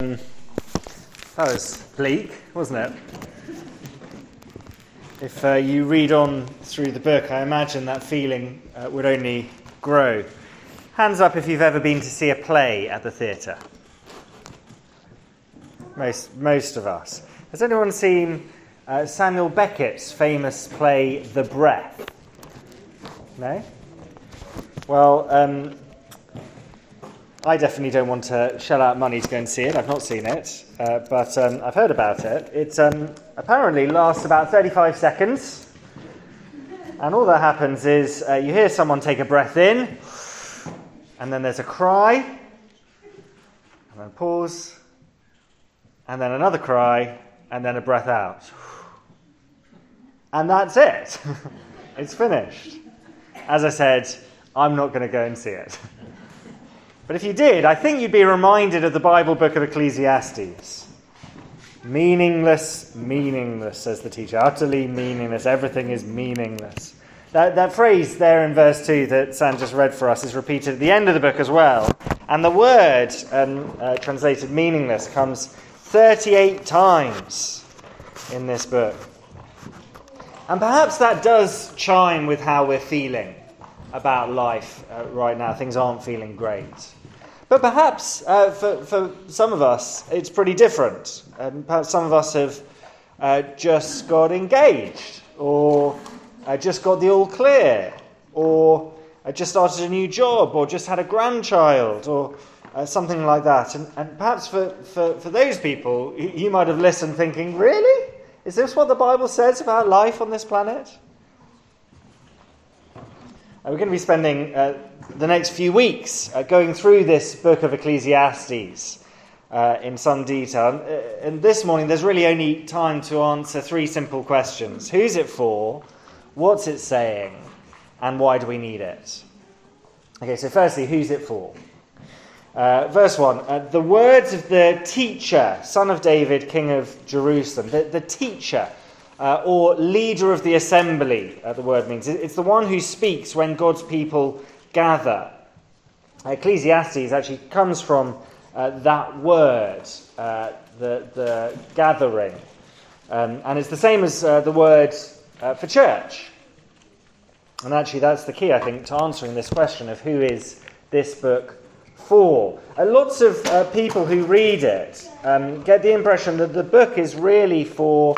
That was bleak, wasn't it? If uh, you read on through the book, I imagine that feeling uh, would only grow. Hands up if you've ever been to see a play at the theatre. Most, most of us. Has anyone seen uh, Samuel Beckett's famous play, The Breath? No? Well, um, I definitely don't want to shell out money to go and see it. I've not seen it, uh, but um, I've heard about it. It um, apparently lasts about 35 seconds, and all that happens is uh, you hear someone take a breath in, and then there's a cry, and then pause, and then another cry, and then a breath out. And that's it. it's finished. As I said, I'm not going to go and see it. But if you did, I think you'd be reminded of the Bible book of Ecclesiastes. Meaningless, meaningless, says the teacher. Utterly meaningless. Everything is meaningless. That, that phrase there in verse 2 that Sam just read for us is repeated at the end of the book as well. And the word um, uh, translated meaningless comes 38 times in this book. And perhaps that does chime with how we're feeling about life uh, right now. Things aren't feeling great. But perhaps uh, for, for some of us, it's pretty different. Um, perhaps some of us have uh, just got engaged, or uh, just got the all clear, or uh, just started a new job, or just had a grandchild, or uh, something like that. And, and perhaps for, for, for those people, you might have listened thinking, really? Is this what the Bible says about life on this planet? We're going to be spending uh, the next few weeks uh, going through this book of Ecclesiastes uh, in some detail. Uh, and this morning, there's really only time to answer three simple questions Who's it for? What's it saying? And why do we need it? Okay, so firstly, who's it for? Uh, verse 1 uh, The words of the teacher, son of David, king of Jerusalem, the, the teacher uh, or leader of the assembly, uh, the word means. It's the one who speaks when God's people gather. Ecclesiastes actually comes from uh, that word, uh, the, the gathering. Um, and it's the same as uh, the word uh, for church. And actually, that's the key, I think, to answering this question of who is this book for. lots of people who read it um, get the impression that the book is really for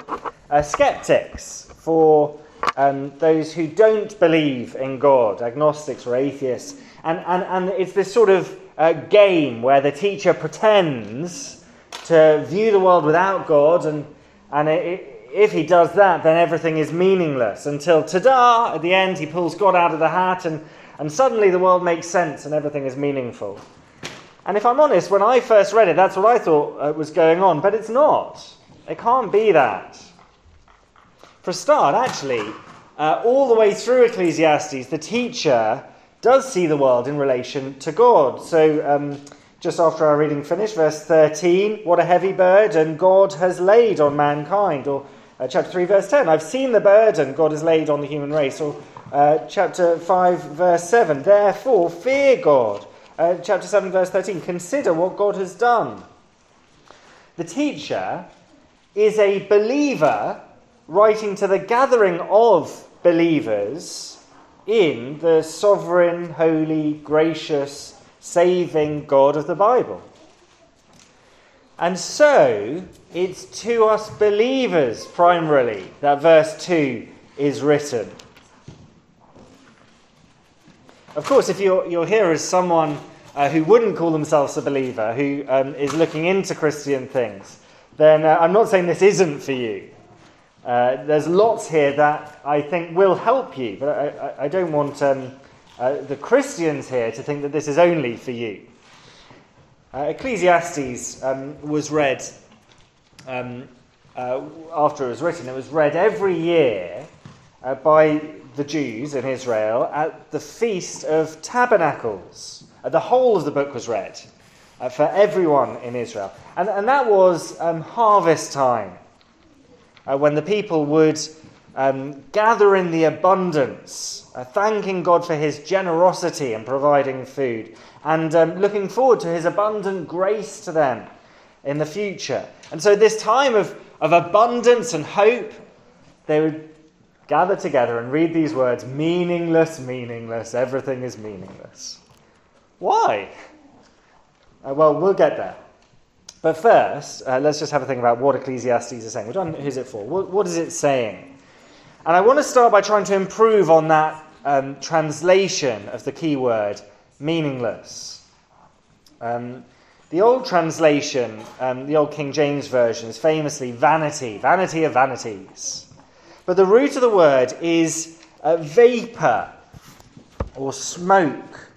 uh, skeptics, for um, those who don't believe in God, agnostics or atheists. And, and, and it's this sort of uh, game where the teacher pretends to view the world without God, and, and it, if he does that, then everything is meaningless until, ta da, at the end, he pulls God out of the hat, and, and suddenly the world makes sense and everything is meaningful. And if I'm honest, when I first read it, that's what I thought uh, was going on, but it's not. It can't be that. For a start, actually, uh, all the way through Ecclesiastes, the teacher does see the world in relation to God. So, um, just after our reading finished, verse 13, what a heavy burden God has laid on mankind. Or uh, chapter 3, verse 10, I've seen the burden God has laid on the human race. Or uh, chapter 5, verse 7, therefore fear God. Uh, chapter 7, verse 13, consider what God has done. The teacher is a believer writing to the gathering of believers in the sovereign, holy, gracious, saving God of the Bible. And so, it's to us believers primarily that verse 2 is written. Of course, if you're, you're here as someone uh, who wouldn't call themselves a believer, who um, is looking into Christian things, then uh, I'm not saying this isn't for you. Uh, there's lots here that I think will help you, but I, I, I don't want um, uh, the Christians here to think that this is only for you. Uh, Ecclesiastes um, was read um, uh, after it was written, it was read every year uh, by the Jews in Israel at the Feast of Tabernacles. the whole of the book was read for everyone in Israel. And, and that was um, harvest time uh, when the people would um, gather in the abundance, uh, thanking God for his generosity in providing food, and um, looking forward to his abundant grace to them. in the future. And so, this time of, of abundance and hope, they would gather together and read these words meaningless, meaningless, everything is meaningless. Why? Uh, well, we'll get there. But first, uh, let's just have a think about what Ecclesiastes is saying. Who's it for? What, what is it saying? And I want to start by trying to improve on that um, translation of the key word meaningless. Um, the old translation, um, the old King James Version, is famously vanity, vanity of vanities. But the root of the word is uh, vapor or smoke.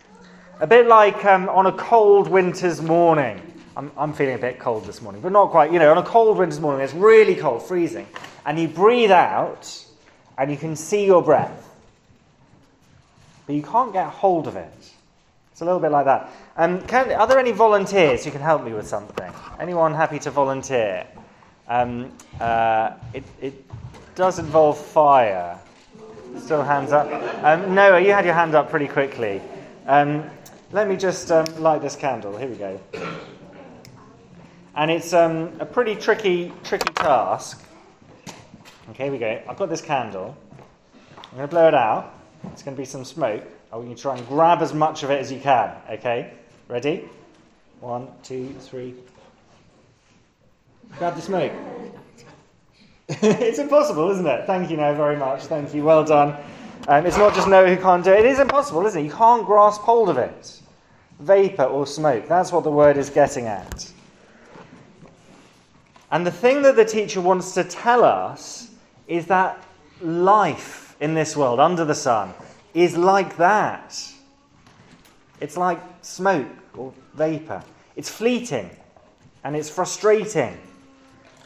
A bit like um, on a cold winter's morning. I'm, I'm feeling a bit cold this morning, but not quite. You know, on a cold winter's morning, it's really cold, freezing, and you breathe out and you can see your breath, but you can't get hold of it. It's a little bit like that. Um, can, are there any volunteers who can help me with something? Anyone happy to volunteer? Um, uh, it, it, does involve fire. Still hands up. Um, Noah, you had your hand up pretty quickly. Um, let me just um, light this candle. Here we go. And it's um, a pretty tricky, tricky task. Okay, here we go. I've got this candle. I'm going to blow it out. It's going to be some smoke. I want you to try and grab as much of it as you can. Okay? Ready? One, two, three. Grab the smoke. it's impossible, isn't it? Thank you, Noah very much. Thank you. Well done. Um, it's not just Noah who can't do it. It is impossible, isn't it? You can't grasp hold of it. Vapor or smoke. That's what the word is getting at. And the thing that the teacher wants to tell us is that life in this world, under the sun, is like that. It's like smoke or vapor. It's fleeting and it's frustrating.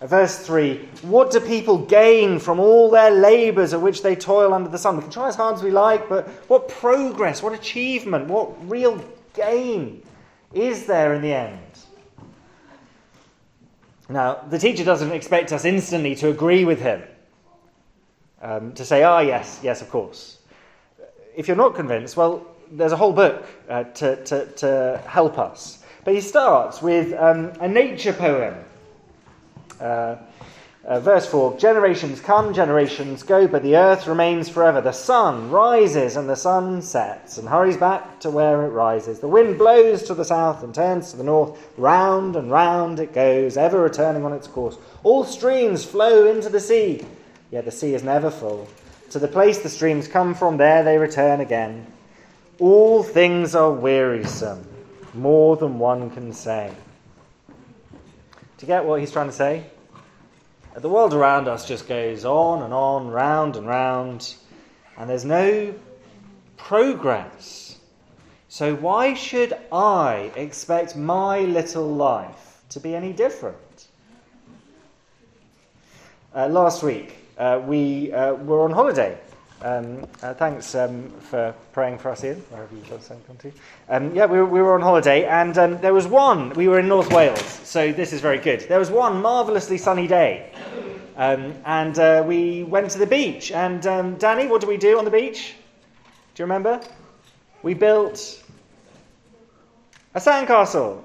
Verse 3 What do people gain from all their labours at which they toil under the sun? We can try as hard as we like, but what progress, what achievement, what real gain is there in the end? Now, the teacher doesn't expect us instantly to agree with him, um, to say, ah, oh, yes, yes, of course. If you're not convinced, well, there's a whole book uh, to, to, to, help us. But he starts with um, a nature poem uh, uh, verse 4 Generations come, generations go, but the earth remains forever. The sun rises and the sun sets and hurries back to where it rises. The wind blows to the south and turns to the north. Round and round it goes, ever returning on its course. All streams flow into the sea, yet the sea is never full. To the place the streams come from, there they return again. All things are wearisome, more than one can say. Do you get what he's trying to say? The world around us just goes on and on, round and round, and there's no progress. So, why should I expect my little life to be any different? Uh, last week, uh, we uh, were on holiday um, uh, thanks um, for praying for us, Ian, wherever you've got come to. Um, yeah, we were, we were on holiday, and um, there was one, we were in North Wales, so this is very good. There was one marvellously sunny day, um, and uh, we went to the beach. And um, Danny, what did we do on the beach? Do you remember? We built a sandcastle.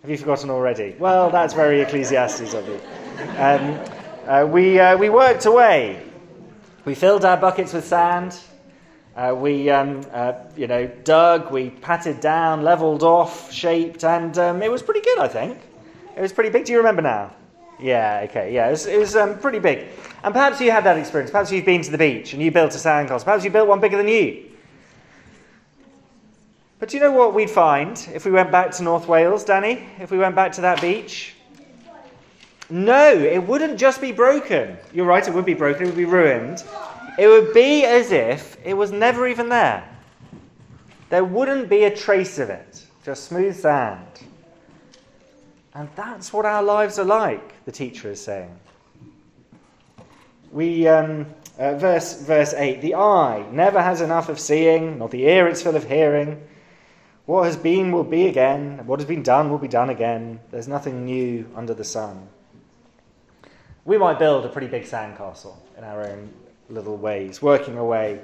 Have you forgotten already? Well, that's very Ecclesiastes of you. Uh, we, uh, we worked away we filled our buckets with sand. Uh, we, um, uh, you know, dug, we patted down, leveled off, shaped, and um, it was pretty good, I think. It was pretty big. Do you remember now? Yeah, okay, yeah, it was, it was um, pretty big. And perhaps you had that experience. Perhaps you've been to the beach and you built a sandcastle. Perhaps you built one bigger than you. But do you know what we'd find if we went back to North Wales, Danny? If we went back to that beach? No, it wouldn't just be broken. You're right, it would be broken, it would be ruined. It would be as if it was never even there. There wouldn't be a trace of it, just smooth sand. And that's what our lives are like, the teacher is saying. We, um, uh, verse, verse 8 the eye never has enough of seeing, nor the ear it's full of hearing. What has been will be again, what has been done will be done again. There's nothing new under the sun we might build a pretty big sandcastle in our own little ways, working away.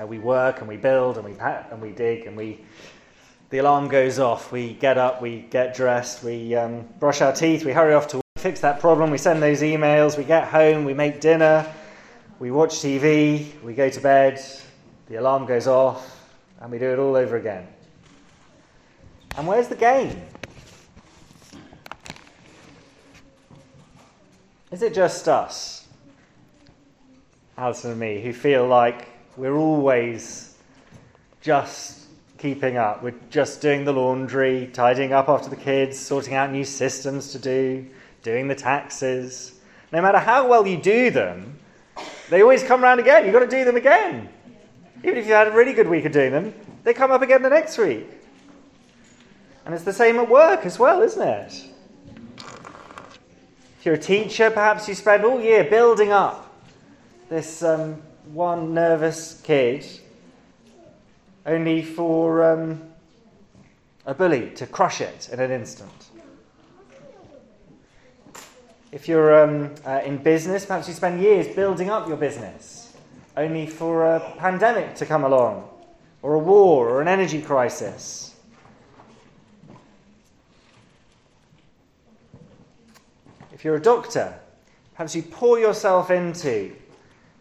Uh, we work and we build and we pat and we dig and we the alarm goes off. We get up, we get dressed, we um, brush our teeth, we hurry off to fix that problem, we send those emails, we get home, we make dinner, we watch TV, we go to bed, the alarm goes off, and we do it all over again. And where's the game? Is it just us, Alison and me, who feel like we're always just keeping up? We're just doing the laundry, tidying up after the kids, sorting out new systems to do, doing the taxes. No matter how well you do them, they always come around again. You've got to do them again. Even if you had a really good week of doing them, they come up again the next week. And it's the same at work as well, isn't it? If you're a teacher, perhaps you spend all year building up this um, one nervous kid, only for um, a bully to crush it in an instant. If you're um, uh, in business, perhaps you spend years building up your business, only for a pandemic to come along, or a war, or an energy crisis. You're a doctor, perhaps you pour yourself into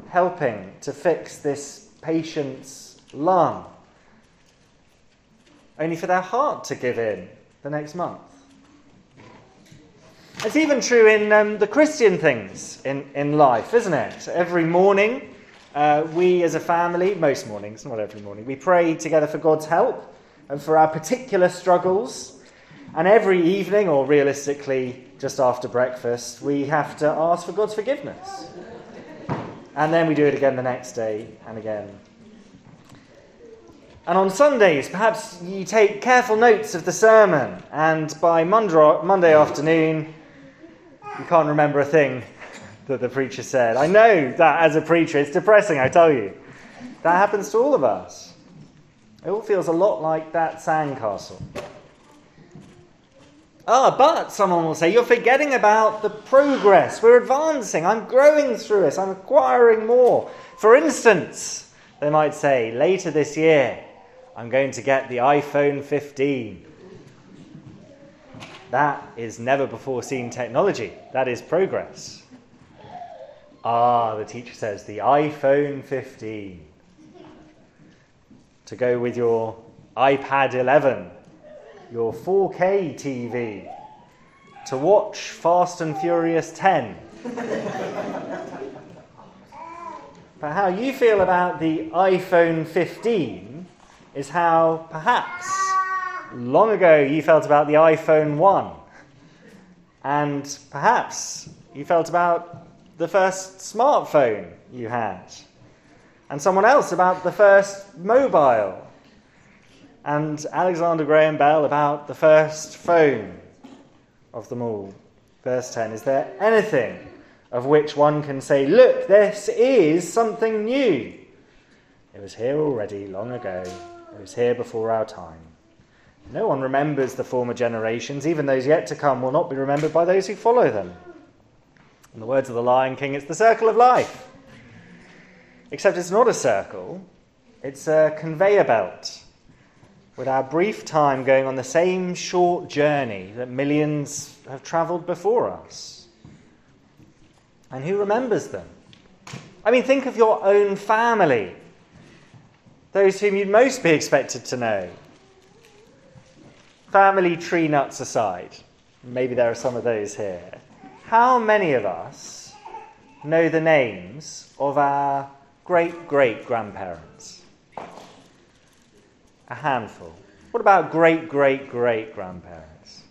helping to fix this patient's lung, only for their heart to give in the next month. It's even true in um, the Christian things in, in life, isn't it? Every morning, uh, we as a family, most mornings, not every morning, we pray together for God's help and for our particular struggles. And every evening, or realistically just after breakfast, we have to ask for God's forgiveness. And then we do it again the next day and again. And on Sundays, perhaps you take careful notes of the sermon, and by Monday afternoon, you can't remember a thing that the preacher said. I know that as a preacher, it's depressing, I tell you. That happens to all of us. It all feels a lot like that sandcastle. Ah, but someone will say, you're forgetting about the progress. We're advancing. I'm growing through this. I'm acquiring more. For instance, they might say, later this year, I'm going to get the iPhone 15. That is never before seen technology. That is progress. Ah, the teacher says the iPhone 15. To go with your iPad 11, your 4K TV, to watch Fast and Furious 10. but how you feel about the iPhone 15 is how perhaps long ago you felt about the iPhone 1, and perhaps you felt about the first smartphone you had, and someone else about the first mobile, and Alexander Graham Bell about the first phone of them all. Verse 10 Is there anything of which one can say, Look, this is something new? It was here already long ago, it was here before our time. No one remembers the former generations. Even those yet to come will not be remembered by those who follow them. In the words of the Lion King, it's the circle of life. Except it's not a circle, it's a conveyor belt, with our brief time going on the same short journey that millions have travelled before us. And who remembers them? I mean, think of your own family, those whom you'd most be expected to know family tree nuts aside, maybe there are some of those here, how many of us know the names of our great great grandparents? A handful. What about great great great grandparents?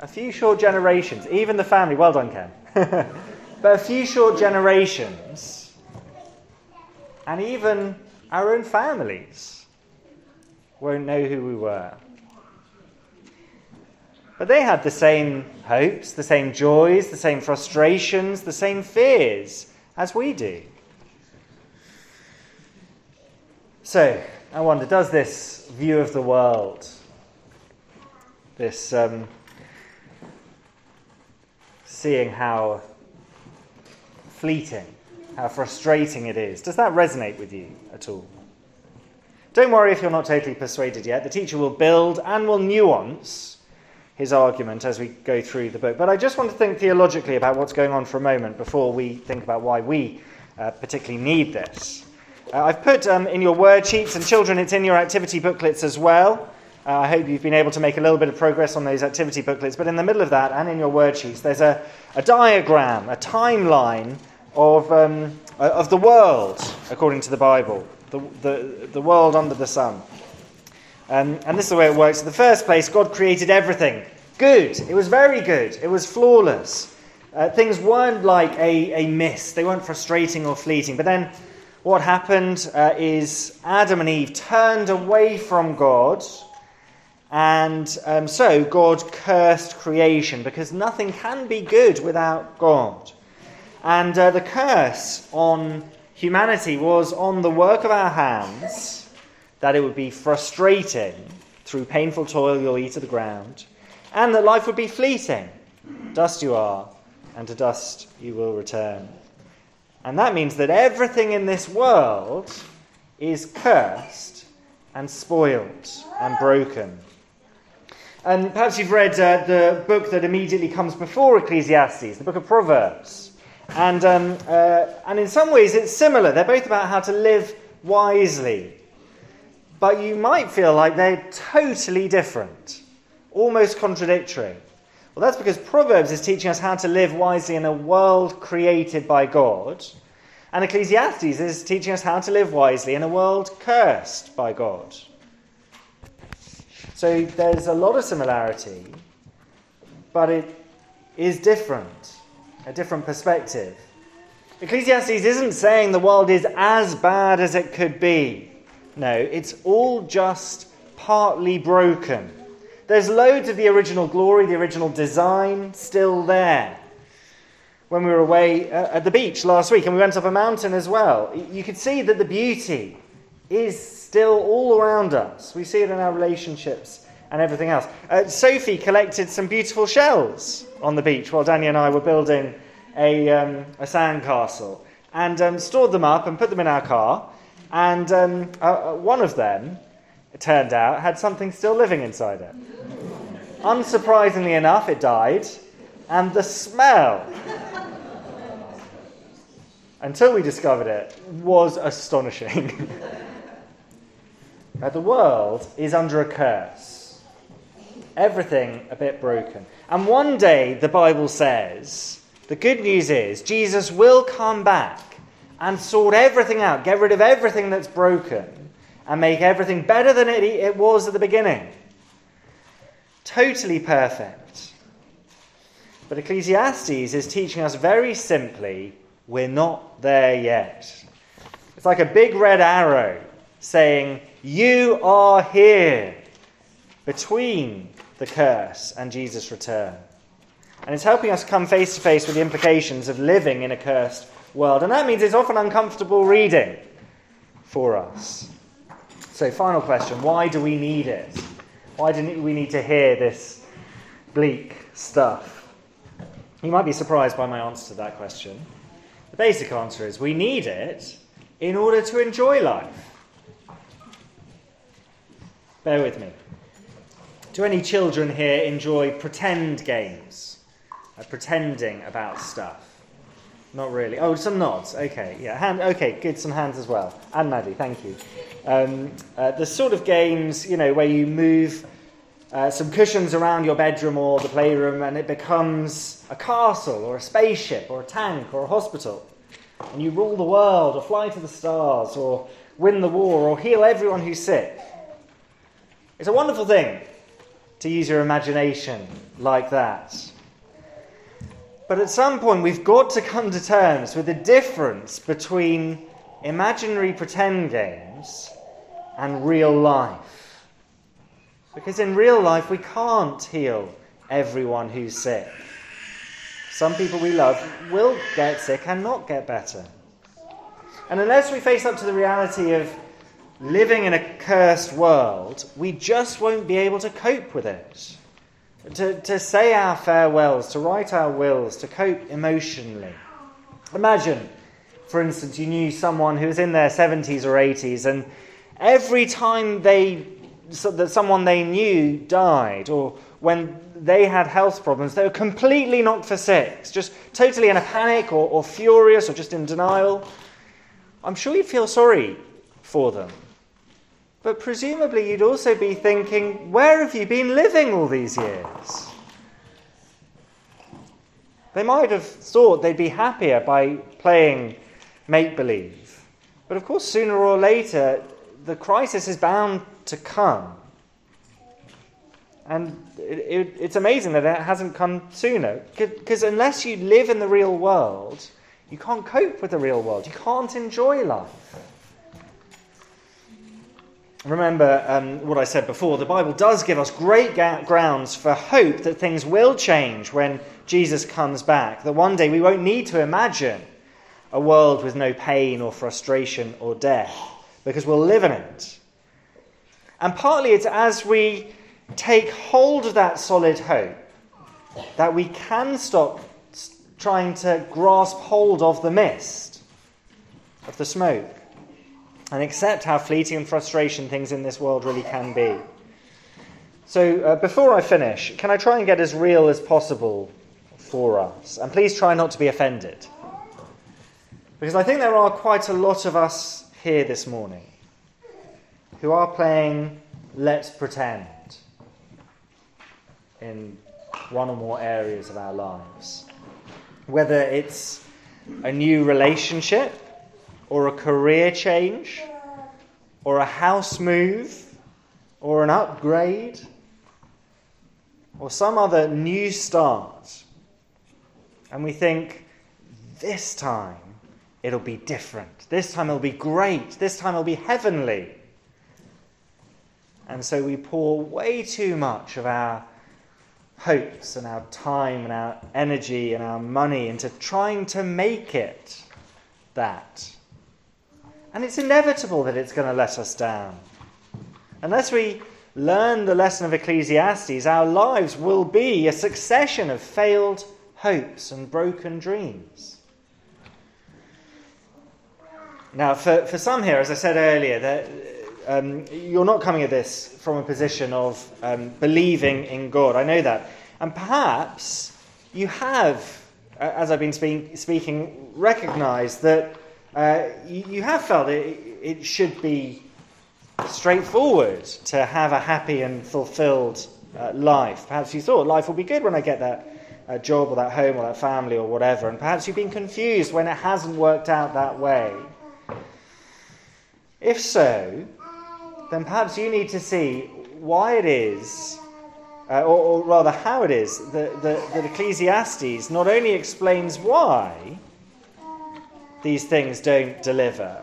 A few short generations, even the family, well done, Ken. but a few short generations, and even our own families won't know who we were. But they had the same hopes, the same joys, the same frustrations, the same fears as we do. So, I wonder, does this view of the world, this um, seeing how fleeting, how frustrating it is, does that resonate with you at all? Don't worry if you're not totally persuaded yet. The teacher will build and will nuance his argument as we go through the book. But I just want to think theologically about what's going on for a moment before we think about why we uh, particularly need this. Uh, I've put um, in your word sheets, and children, it's in your activity booklets as well. Uh, I hope you've been able to make a little bit of progress on those activity booklets. But in the middle of that, and in your word sheets, there's a, a diagram, a timeline of, um, of the world according to the Bible, the, the, the world under the sun. Um, and this is the way it works. In the first place, God created everything. Good. It was very good. It was flawless. Uh, things weren't like a, a mist, they weren't frustrating or fleeting. But then what happened uh, is Adam and Eve turned away from God. And um, so God cursed creation because nothing can be good without God. And uh, the curse on humanity was on the work of our hands, that it would be frustrating through painful toil you'll eat of the ground, and that life would be fleeting. Dust you are, and to dust you will return. And that means that everything in this world is cursed and spoiled and broken. And perhaps you've read uh, the book that immediately comes before Ecclesiastes, the book of Proverbs. And, um, uh, and in some ways, it's similar. They're both about how to live wisely. But you might feel like they're totally different, almost contradictory. Well, that's because Proverbs is teaching us how to live wisely in a world created by God, and Ecclesiastes is teaching us how to live wisely in a world cursed by God. So there's a lot of similarity, but it is different a different perspective. Ecclesiastes isn't saying the world is as bad as it could be. No, it's all just partly broken. There's loads of the original glory, the original design still there. When we were away uh, at the beach last week and we went up a mountain as well, you could see that the beauty is still all around us. We see it in our relationships and everything else. Uh, Sophie collected some beautiful shells on the beach while Danny and I were building a, um, a sandcastle and um, stored them up and put them in our car. And um, uh, uh, one of them, it turned out, had something still living inside it. Unsurprisingly enough, it died, and the smell, until we discovered it, was astonishing. Now, the world is under a curse everything a bit broken. And one day, the Bible says, the good news is Jesus will come back and sort everything out, get rid of everything that's broken, and make everything better than it, it was at the beginning. Totally perfect. But Ecclesiastes is teaching us very simply we're not there yet. It's like a big red arrow saying, You are here between the curse and Jesus' return. And it's helping us come face to face with the implications of living in a cursed world. And that means it's often uncomfortable reading for us. So, final question why do we need it? Why do we need to hear this bleak stuff? You might be surprised by my answer to that question. The basic answer is we need it in order to enjoy life. Bear with me. Do any children here enjoy pretend games? Uh, pretending about stuff? Not really. Oh, some nods. Okay, yeah. Hand, okay, good. Some hands as well. And Maddie, thank you. Um, uh, the sort of games, you know, where you move uh, some cushions around your bedroom or the playroom and it becomes a castle or a spaceship or a tank or a hospital. And you rule the world or fly to the stars or win the war or heal everyone who's sick. It's a wonderful thing to use your imagination like that. But at some point, we've got to come to terms with the difference between imaginary pretend games and real life. Because in real life, we can't heal everyone who's sick. Some people we love will get sick and not get better. And unless we face up to the reality of living in a cursed world, we just won't be able to cope with it. To, to say our farewells, to write our wills, to cope emotionally. Imagine, for instance, you knew someone who was in their 70s or 80s and every time they, so that someone they knew died, or when they had health problems, they were completely knocked for six, just totally in a panic or, or furious or just in denial. I'm sure you'd feel sorry for them. But presumably, you'd also be thinking, where have you been living all these years? They might have thought they'd be happier by playing make believe. But of course, sooner or later, the crisis is bound to come. And it, it, it's amazing that it hasn't come sooner. Because unless you live in the real world, you can't cope with the real world. You can't enjoy life. Remember um, what I said before the Bible does give us great ga- grounds for hope that things will change when Jesus comes back, that one day we won't need to imagine a world with no pain or frustration or death, because we'll live in it. And partly it's as we take hold of that solid hope that we can stop trying to grasp hold of the mist, of the smoke, and accept how fleeting and frustration things in this world really can be. So, uh, before I finish, can I try and get as real as possible for us? And please try not to be offended. Because I think there are quite a lot of us here this morning who are playing Let's Pretend in one or more areas of our lives. Whether it's a new relationship, or a career change, or a house move, or an upgrade, or some other new start. And we think, this time it'll be different. This time it'll be great. This time it'll be heavenly. And so we pour way too much of our hopes and our time and our energy and our money into trying to make it that. And it's inevitable that it's going to let us down. Unless we learn the lesson of Ecclesiastes, our lives will be a succession of failed hopes and broken dreams. Now, for, for some here, as I said earlier, that um, you're not coming at this from a position of um, believing in God. I know that. And perhaps you have, as I've been speak, speaking, recognized that uh, you, you, have felt it, it should be straightforward to have a happy and fulfilled uh, life. Perhaps you thought life will be good when I get that uh, job or that home or that family or whatever. And perhaps you've been confused when it hasn't worked out that way. If so, then perhaps you need to see why it is, uh, or, or, rather how it is, that, that, that Ecclesiastes not only explains why these things don't deliver,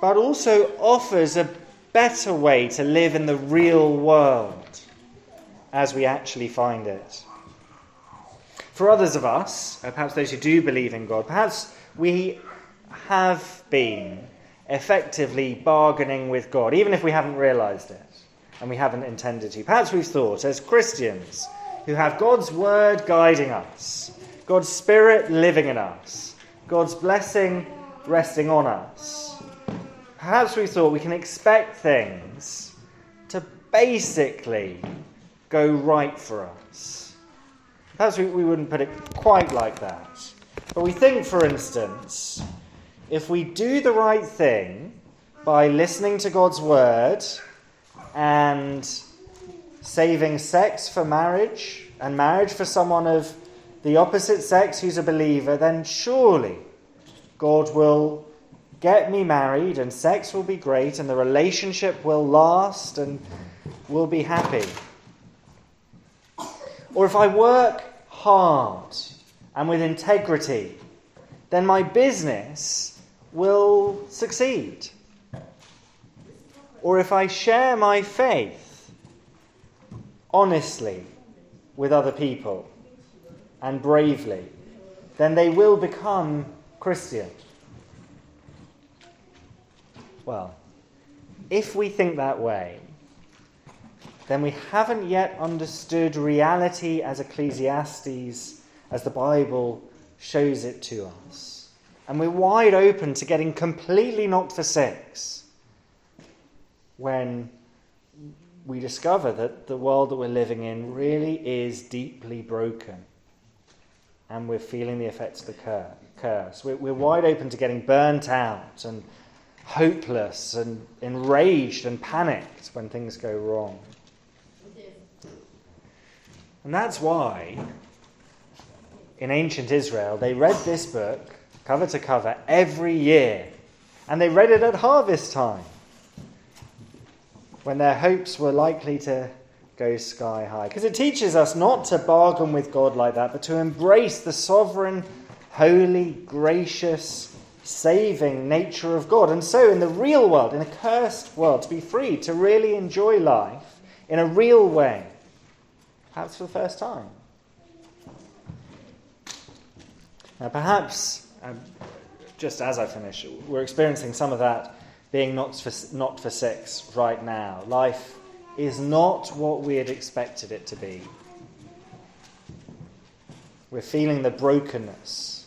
but also offers a better way to live in the real world as we actually find it. For others of us, uh, perhaps those who do believe in God, perhaps we have been effectively bargaining with God, even if we haven't realized it and we haven't intended to. Perhaps we've thought, as Christians who have God's word guiding us, God's spirit living in us, God's blessing resting on us, perhaps we thought we can expect things to basically go right for us. Perhaps we, we wouldn't put it quite like that. But we think, for instance, if we do the right thing by listening to God's word and saving sex for marriage and marriage for someone of the opposite sex who's a believer, then surely God will get me married and sex will be great and the relationship will last and we'll be happy. Or if I work hard and with integrity, then my business will succeed. Or if I share my faith honestly with other people and bravely, then they will become Christian. Well, if we think that way, then we haven't yet understood reality as Ecclesiastes, as the Bible shows it to us and we're wide open to getting completely knocked for six when we discover that the world that we're living in really is deeply broken and we're feeling the effects of the curse. We're, we're wide open to getting burnt out and hopeless and enraged and panicked when things go wrong. And that's why in ancient Israel they read this book cover to cover every year. And they read it at harvest time when their hopes were likely to go sky high. Because it teaches us not to bargain with God like that, but to embrace the sovereign, holy, gracious, saving nature of God. And so, in the real world, in a cursed world, to be free, to really enjoy life in a real way, perhaps for the first time. Now, perhaps, um, just as I finish, we're experiencing some of that being not for, not for six right now. Life is not what we had expected it to be. We're feeling the brokenness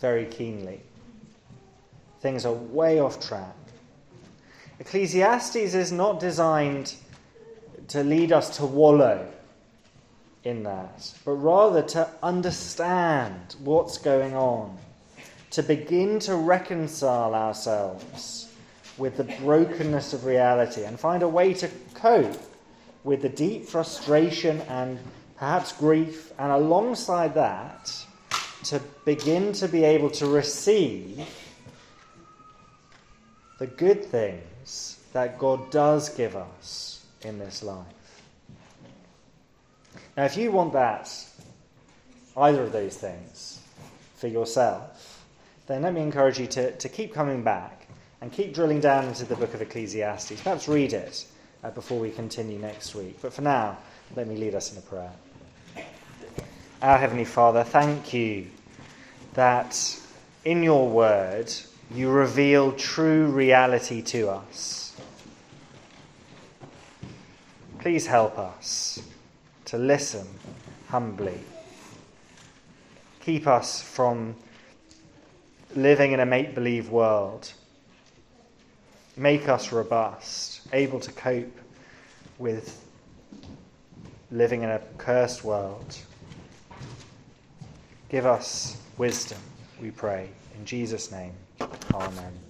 very keenly. Things are way off track. Ecclesiastes is not designed to lead us to wallow in that, but rather to understand what's going on, to begin to reconcile ourselves with the brokenness of reality and find a way to cope with the deep frustration and perhaps grief, and alongside that, to begin to be able to receive the good things that God does give us in this life. Now, if you want that, either of those things, for yourself, then let me encourage you to, to keep coming back and keep drilling down into the book of Ecclesiastes. Perhaps read it uh, before we continue next week. But for now, let me lead us in a prayer. Our Heavenly Father, thank you that in your word you reveal true reality to us. Please help us to listen humbly. Keep us from living in a make believe world. Make us robust able to cope with living in a cursed world. Give us wisdom, we pray. In Jesus' name, amen.